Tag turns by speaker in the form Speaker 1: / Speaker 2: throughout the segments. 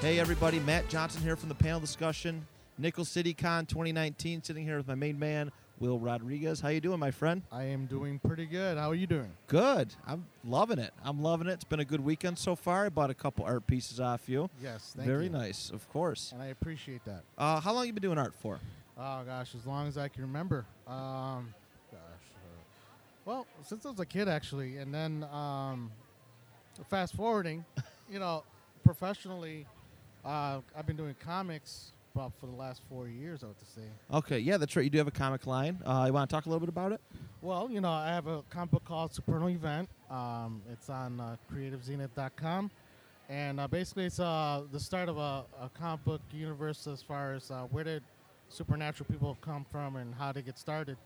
Speaker 1: Hey everybody, Matt Johnson here from the panel discussion. Nickel City Con 2019, sitting here with my main man, Will Rodriguez. How you doing, my friend?
Speaker 2: I am doing pretty good. How are you doing?
Speaker 1: Good. I'm loving it. I'm loving it. It's been a good weekend so far. I bought a couple art pieces off you.
Speaker 2: Yes, thank
Speaker 1: Very
Speaker 2: you.
Speaker 1: nice, of course.
Speaker 2: And I appreciate that.
Speaker 1: Uh, how long you been doing art for?
Speaker 2: Oh gosh, as long as I can remember. Um, gosh, uh, well, since I was a kid actually, and then um, fast forwarding, you know, professionally, uh, I've been doing comics about for the last four years. I would say.
Speaker 1: Okay, yeah, that's right. You do have a comic line. Uh, you want to talk a little bit about it?
Speaker 2: Well, you know, I have a comic book called Supernal Event. Um, it's on uh, CreativeZenith.com. And uh, basically, it's uh, the start of a, a comic book universe as far as uh, where did supernatural people come from and how they get started.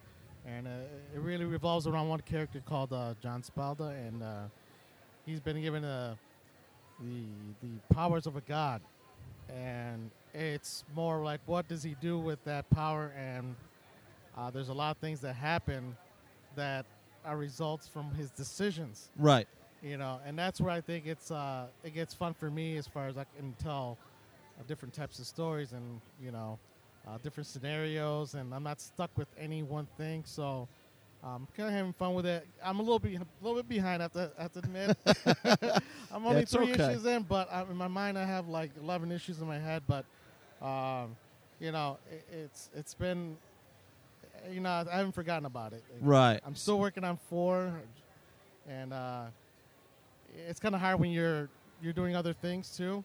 Speaker 2: And uh, it really revolves around one character called uh, John Spalda, and uh, he's been given the the powers of a god. And it's more like what does he do with that power and uh, there's a lot of things that happen that are results from his decisions,
Speaker 1: Right.
Speaker 2: you know, and that's where I think it's uh, it gets fun for me as far as I can tell uh, different types of stories and you know uh, different scenarios, and I'm not stuck with any one thing. So I'm kind of having fun with it. I'm a little bit a little bit behind, I have to, I have to admit. I'm only
Speaker 1: That's
Speaker 2: three
Speaker 1: okay.
Speaker 2: issues in, but I, in my mind I have like 11 issues in my head. But um, you know, it, it's it's been you know I haven't forgotten about it.
Speaker 1: Right.
Speaker 2: I'm still working on four, and uh, it's kind of hard when you're you're doing other things too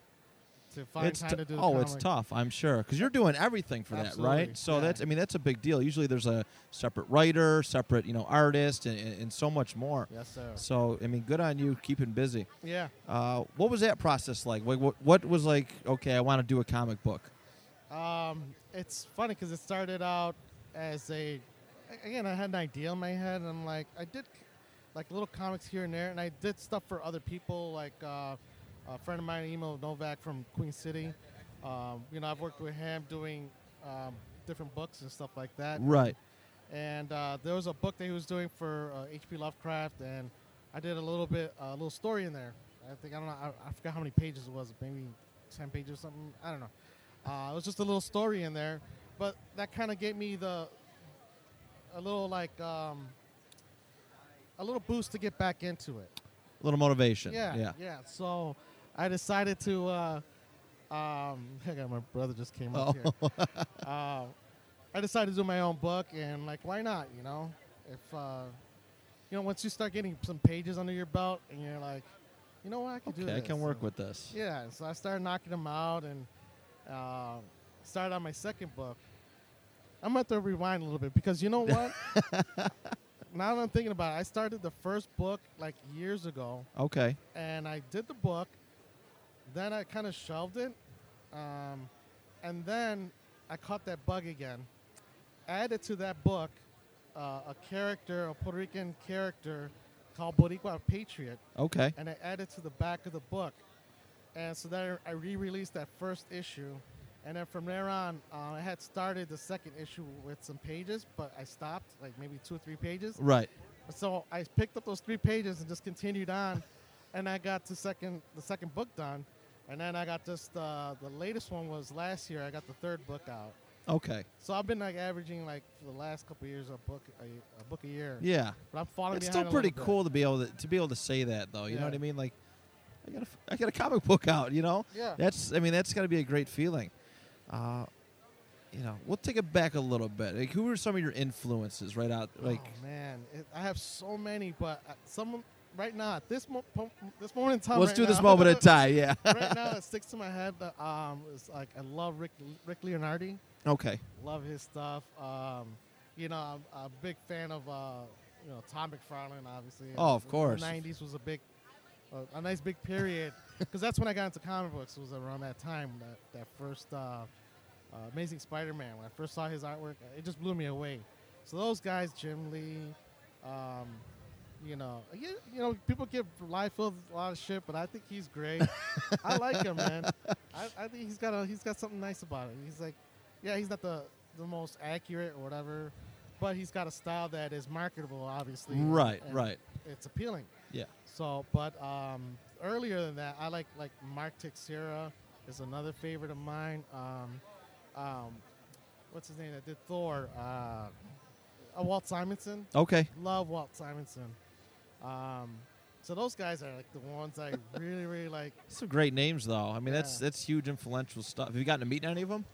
Speaker 2: to find
Speaker 1: It's
Speaker 2: time
Speaker 1: t-
Speaker 2: to do.
Speaker 1: oh, it's tough, I'm sure, because you're doing everything for that, right? So
Speaker 2: yeah.
Speaker 1: that's, I mean, that's a big deal. Usually, there's a separate writer, separate, you know, artist, and, and and so much more.
Speaker 2: Yes, sir.
Speaker 1: So, I mean, good on you, keeping busy.
Speaker 2: Yeah.
Speaker 1: Uh, what was that process like? What, what, what was like? Okay, I want to do a comic book.
Speaker 2: Um, it's funny because it started out as a again I had an idea in my head and I'm like I did like little comics here and there and I did stuff for other people like uh, a friend of mine Emo Novak from Queen City um, you know I've worked with him doing um, different books and stuff like that
Speaker 1: Right.
Speaker 2: and uh, there was a book that he was doing for uh, H.P. Lovecraft, and I did a little bit, a little story in there. I think I don't know, I, I forgot how many pages it was, maybe ten pages or something. I don't know. Uh, it was just a little story in there, but that kind of gave me the a little like um, a little boost to get back into it.
Speaker 1: A little motivation.
Speaker 2: Yeah,
Speaker 1: Yeah.
Speaker 2: yeah. So I decided to. Uh, um, hang on, my brother just came up here. uh, I decided to do my own book, and like, why not? You know, if uh, you know, once you start getting some pages under your belt, and you're like, you know what, I can do
Speaker 1: Okay,
Speaker 2: this.
Speaker 1: I can work
Speaker 2: And-
Speaker 1: with this.
Speaker 2: Yeah, so I started knocking them out, and uh, started on my second book. I'm going to have to rewind a little bit because you know what? now that I'm thinking about it, I started the first book like years ago
Speaker 1: Okay.
Speaker 2: and I did the book. Then I kind of shelved it, um, and then I caught that bug again. Added to that book uh, a character, a Puerto Rican character called Boricua Patriot,
Speaker 1: Okay.
Speaker 2: and I added to the back of the book. And so then I re-released that first issue, and then from there on, uh, I had started the second issue with some pages, but I stopped like maybe two or three pages.
Speaker 1: Right.
Speaker 2: So I picked up those three pages and just continued on, and I got to second the second book done, and then I got this. uh, the latest one was last year. I got the third book out.
Speaker 1: Okay.
Speaker 2: So I've been like averaging like for the last couple years a book a, a book a year.
Speaker 1: Yeah.
Speaker 2: But I'm falling
Speaker 1: It's still pretty cool to be able to, to be able to say that though. You know what I mean? Like, I got a, I got a comic book out. You know.
Speaker 2: Yeah.
Speaker 1: That's. I mean, that's got to be a great feeling. Uh, you know, we'll take it back a little bit. Like, who are some of your influences right out? Like,
Speaker 2: oh man, it, I have so many, but uh, some right now at this mo- this moment in time.
Speaker 1: let's
Speaker 2: right
Speaker 1: do this
Speaker 2: now-
Speaker 1: moment in time. Yeah.
Speaker 2: right now, it sticks to my head. That, um, is like I love Rick Rick Leonardi.
Speaker 1: okay.
Speaker 2: Love his stuff. Um, you know, I'm a big fan of uh, you know Todd McFarlane, obviously.
Speaker 1: Oh, of course.
Speaker 2: The
Speaker 1: course.
Speaker 2: '90s was a big, uh, a nice big period because that's when I got into comic books. Was around that time that that first uh, uh, Amazing Spider-Man. When I first saw his artwork, it just blew me away. So those guys, Jim Lee. Um, you know, you, you know, people give Liefeld a lot of shit, but I think he's great. I like him, man. I, I think he's got a he's got something nice about it. He's like, yeah, he's not the the most accurate or whatever, but he's got a style that is marketable, obviously.
Speaker 1: Right. Right.
Speaker 2: It's appealing.
Speaker 1: Yeah.
Speaker 2: So, but um, earlier than that, I like like Mark Texeira. is another favorite of mine. Um, um, what's his name that did Thor? Uh, uh, Walt Simonson.
Speaker 1: Okay.
Speaker 2: Love Walt Simonson. Um, so those guys are like the ones I really, really like.
Speaker 1: Some great names, though. I mean, that's
Speaker 2: Yeah.
Speaker 1: that's huge, influential stuff. Have you gotten to meet any of them?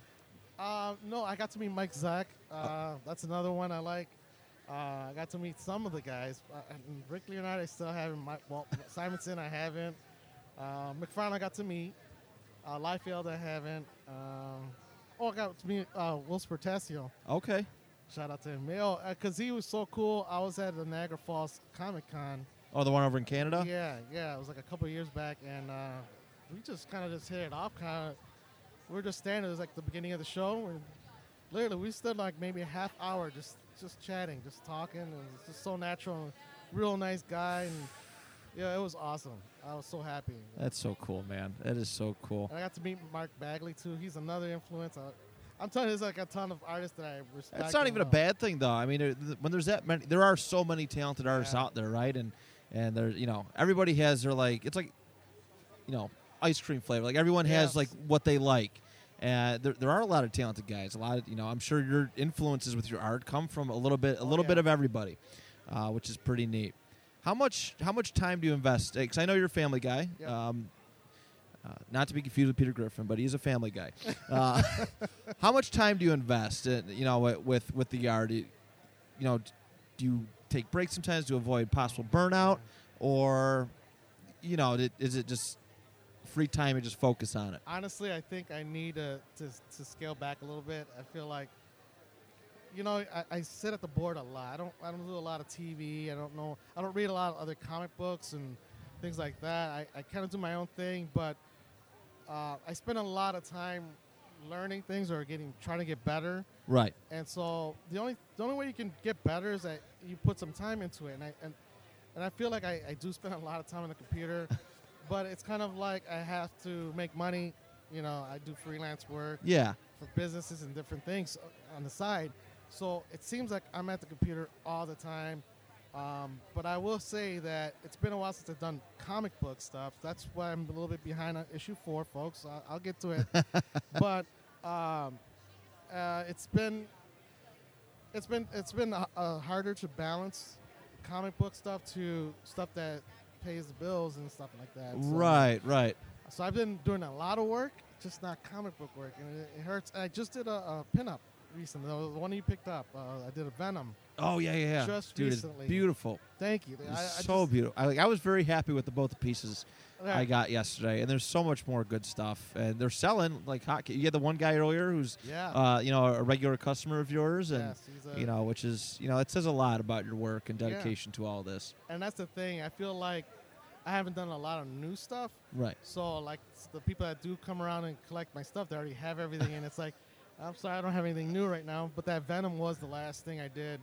Speaker 2: Uh, no, I got to meet Mike Zeck. Uh, that's another one I like. Uh, I got to meet some of the guys. Uh, and Rick Leonard, I still haven't. Mike, well, Simonson, I haven't. Uh, McFarlane, I got to meet. Uh, Liefeld, I haven't. Um, oh, I got to meet uh, Will Spertasio.
Speaker 1: Okay.
Speaker 2: Shout out to him. Yo, because he was so cool. I was at the Niagara Falls Comic Con.
Speaker 1: Oh, the one over in Canada.
Speaker 2: Yeah, yeah. It was like a couple of years back, and uh, we just kind of just hit it off. Kind of, we were just standing. It was like the beginning of the show, and literally we stood like maybe a half hour just just chatting, just talking. And it was just so natural. Real nice guy, and yeah, it was awesome. I was so happy.
Speaker 1: That's so cool, man. That is so cool.
Speaker 2: And I got to meet Mark Bagley too. He's another influence. I, I'm telling you, there's like a ton of artists that I respect.
Speaker 1: It's not even a bad thing, though. I mean, th- when there's that many, there are so many talented artists
Speaker 2: Yeah.
Speaker 1: out there, right? And and there's, you know, everybody has their like, it's like, you know, ice cream flavor. Like everyone has like what they like. And there, there are a lot of talented guys. A lot of, you know, I'm sure your influences with your art come from a little bit, a
Speaker 2: Oh,
Speaker 1: little
Speaker 2: yeah.
Speaker 1: bit of everybody, uh, which is pretty neat. How much, how much time do you invest? Because I know you're a family guy.
Speaker 2: Yep.
Speaker 1: Um, uh, not to be confused with Peter Griffin, but he's a family guy. Uh, how much time do you invest, in, you know, with with the yard? You know, do you take breaks sometimes to avoid possible burnout, or you know, is it just free time and just focus on it?
Speaker 2: honestly, I think I need to, to to scale back a little bit. I feel like, you know, I, I sit at the board a lot. I don't I don't do a lot of TV. I don't know. I don't read a lot of other comic books and things like that. I, I kind of do my own thing, but uh, I spend a lot of time learning things or getting trying to get better.
Speaker 1: Right.
Speaker 2: And so the only the only way you can get better is that you put some time into it. And I and, and I feel like I, I do spend a lot of time on the computer, but it's kind of like I have to make money. You know, I do freelance work
Speaker 1: Yeah.
Speaker 2: for businesses and different things on the side. So it seems like I'm at the computer all the time. Um, but I will say that it's been a while since I've done comic book stuff. That's why I'm a little bit behind on issue four, folks. I'll, I'll get to it. but um, uh, it's been it's been it's been uh, uh, harder to balance comic book stuff to stuff that pays the bills and stuff like that. So-
Speaker 1: Right. Right.
Speaker 2: so I've been doing a lot of work, just not comic book work, and it, it hurts. And I just did a, a pinup recently. The one you picked up. Uh, I did a Venom.
Speaker 1: Oh yeah, yeah, yeah.
Speaker 2: Just
Speaker 1: Dude,
Speaker 2: recently.
Speaker 1: it's beautiful.
Speaker 2: Thank you.
Speaker 1: It's
Speaker 2: I, I
Speaker 1: so
Speaker 2: just-
Speaker 1: beautiful. I, like, I was very happy with the both the pieces
Speaker 2: yeah.
Speaker 1: I got yesterday, and there's so much more good stuff, and they're selling like hot. You had the one guy earlier who's,
Speaker 2: Yeah.
Speaker 1: uh, you know, a regular customer of yours, and
Speaker 2: yes, a-
Speaker 1: you know, which is, you know, it says a lot about your work and
Speaker 2: Yeah.
Speaker 1: dedication to all this.
Speaker 2: and that's the thing. I feel like I haven't done a lot of new stuff.
Speaker 1: Right.
Speaker 2: So like the people that do come around and collect my stuff, they already have everything, and it's like, I'm sorry, I don't have anything new right now. But that Venom was the last thing I did,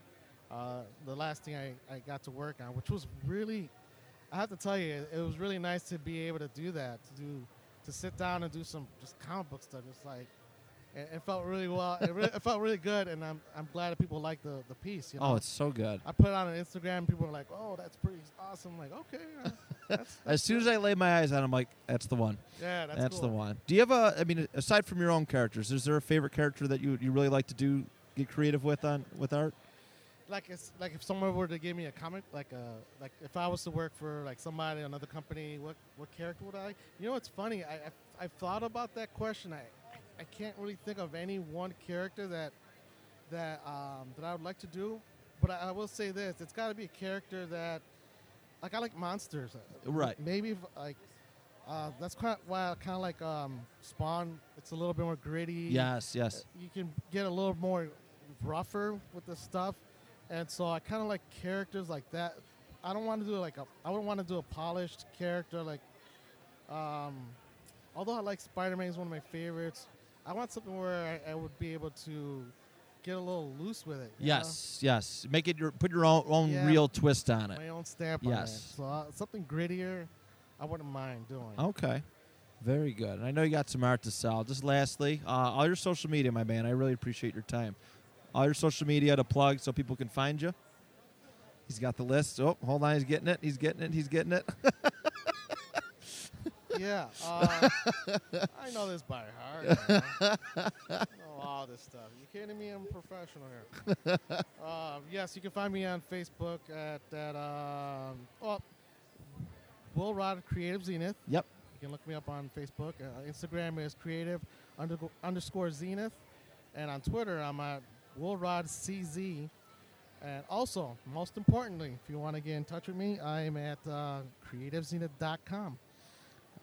Speaker 2: uh, the last thing I, I got to work on, which was really, I have to tell you, it, it was really nice to be able to do that, to do, to sit down and do some just comic book stuff. It's like, it, it felt really well. It, really, it felt really good, and I'm I'm glad that people like the the piece. You know?
Speaker 1: Oh, it's so good.
Speaker 2: I put it on Instagram. People were like, "Oh, that's pretty awesome." I'm like, okay, uh, that's,
Speaker 1: As soon as I lay my eyes on, it, I'm like, that's the one.
Speaker 2: yeah, that's,
Speaker 1: That's,
Speaker 2: cool.
Speaker 1: the one. Do you have a? I mean, aside from your own characters, is there a favorite character that you you really like to do get creative with on with art?
Speaker 2: Like it's like if someone were to give me a comic like a like if I was to work for like somebody another company what what character would I like? you know it's funny I I've, I've thought about that question I I can't really think of any one character that that um, that I would like to do but I, I will say this it's got to be a character that like I like monsters Uh,
Speaker 1: Right.
Speaker 2: maybe if, like uh, that's kind of why I kind of like um, Spawn it's a little bit more gritty
Speaker 1: Yes, yes.
Speaker 2: you can get a little more rougher with the stuff, and so I kind of like characters like that. I don't want to do like a. I wouldn't want to do a polished character like. Um, although I like Spider-Man is one of my favorites, I want something where I, I would be able to get a little loose with it. you know?
Speaker 1: Yes, yes. Make it your put your own own
Speaker 2: Yeah.
Speaker 1: real twist on it.
Speaker 2: my own stamp on it.
Speaker 1: Yes.
Speaker 2: So uh, something grittier, I wouldn't mind doing.
Speaker 1: Okay. Very good. And I know you got some art to sell. Just lastly, uh, all your social media, my man. I really appreciate your time. All your social media to plug so people can find you. He's got the list. Oh, hold on. He's getting it. He's getting it. He's getting it.
Speaker 2: Yeah, uh, I know this by heart. I know all this stuff. You kidding me? I'm a professional here. uh, yes, you can find me on Facebook at that. Um, well, Will Rod Creative Zenith.
Speaker 1: Yep.
Speaker 2: You can look me up on Facebook. Uh, Instagram is creative under, underscore Zenith, and on Twitter I'm at Will Rod CZ. And also, most importantly, if you want to get in touch with me, I'm at uh, creativezenith.com.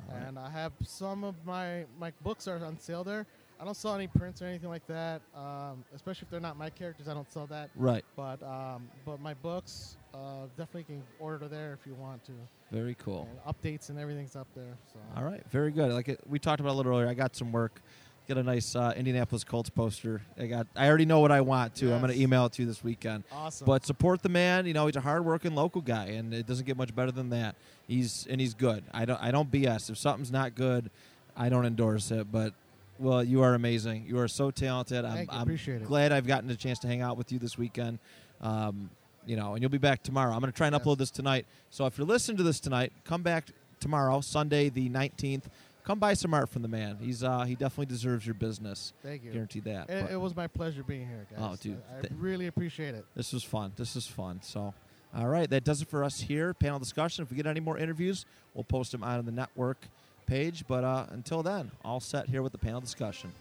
Speaker 1: Right.
Speaker 2: And I have some of my my books are on sale there. I don't sell any prints or anything like that, um, especially if they're not my characters. I don't sell that.
Speaker 1: Right.
Speaker 2: But um, but my books uh, definitely can order there if you want to.
Speaker 1: Very cool.
Speaker 2: And updates and everything's up there. So
Speaker 1: All right, very good. Like it, we talked about a little earlier, I got some work. Get a nice uh, Indianapolis Colts poster. I got. I already know what I want too. I'm going to email it to you this weekend.
Speaker 2: awesome.
Speaker 1: But support the man. You know, he's a hardworking local guy, and it doesn't get much better than that. He's and he's good. I don't. I don't BS. If something's not good, I don't endorse it. But well, you are amazing. You are so talented. I'm,
Speaker 2: Thank you.
Speaker 1: I'm
Speaker 2: Appreciate it.
Speaker 1: glad I've gotten a chance to hang out with you this weekend. Um, you know, and you'll be back tomorrow. I'm going to try and
Speaker 2: Yes.
Speaker 1: upload this tonight. So if you're listening to this tonight, come back tomorrow, Sunday the 19th. Come buy some art from the man. He's uh, he definitely deserves your business.
Speaker 2: Thank you.
Speaker 1: Guarantee that.
Speaker 2: It, it was my pleasure being here, guys.
Speaker 1: Oh, dude,
Speaker 2: I, I
Speaker 1: th-
Speaker 2: really appreciate it.
Speaker 1: this was fun. This is fun. So, all right, that does it for us here. Panel discussion. If we get any more interviews, we'll post them out on the network page. But uh, until then, all set here with the panel discussion.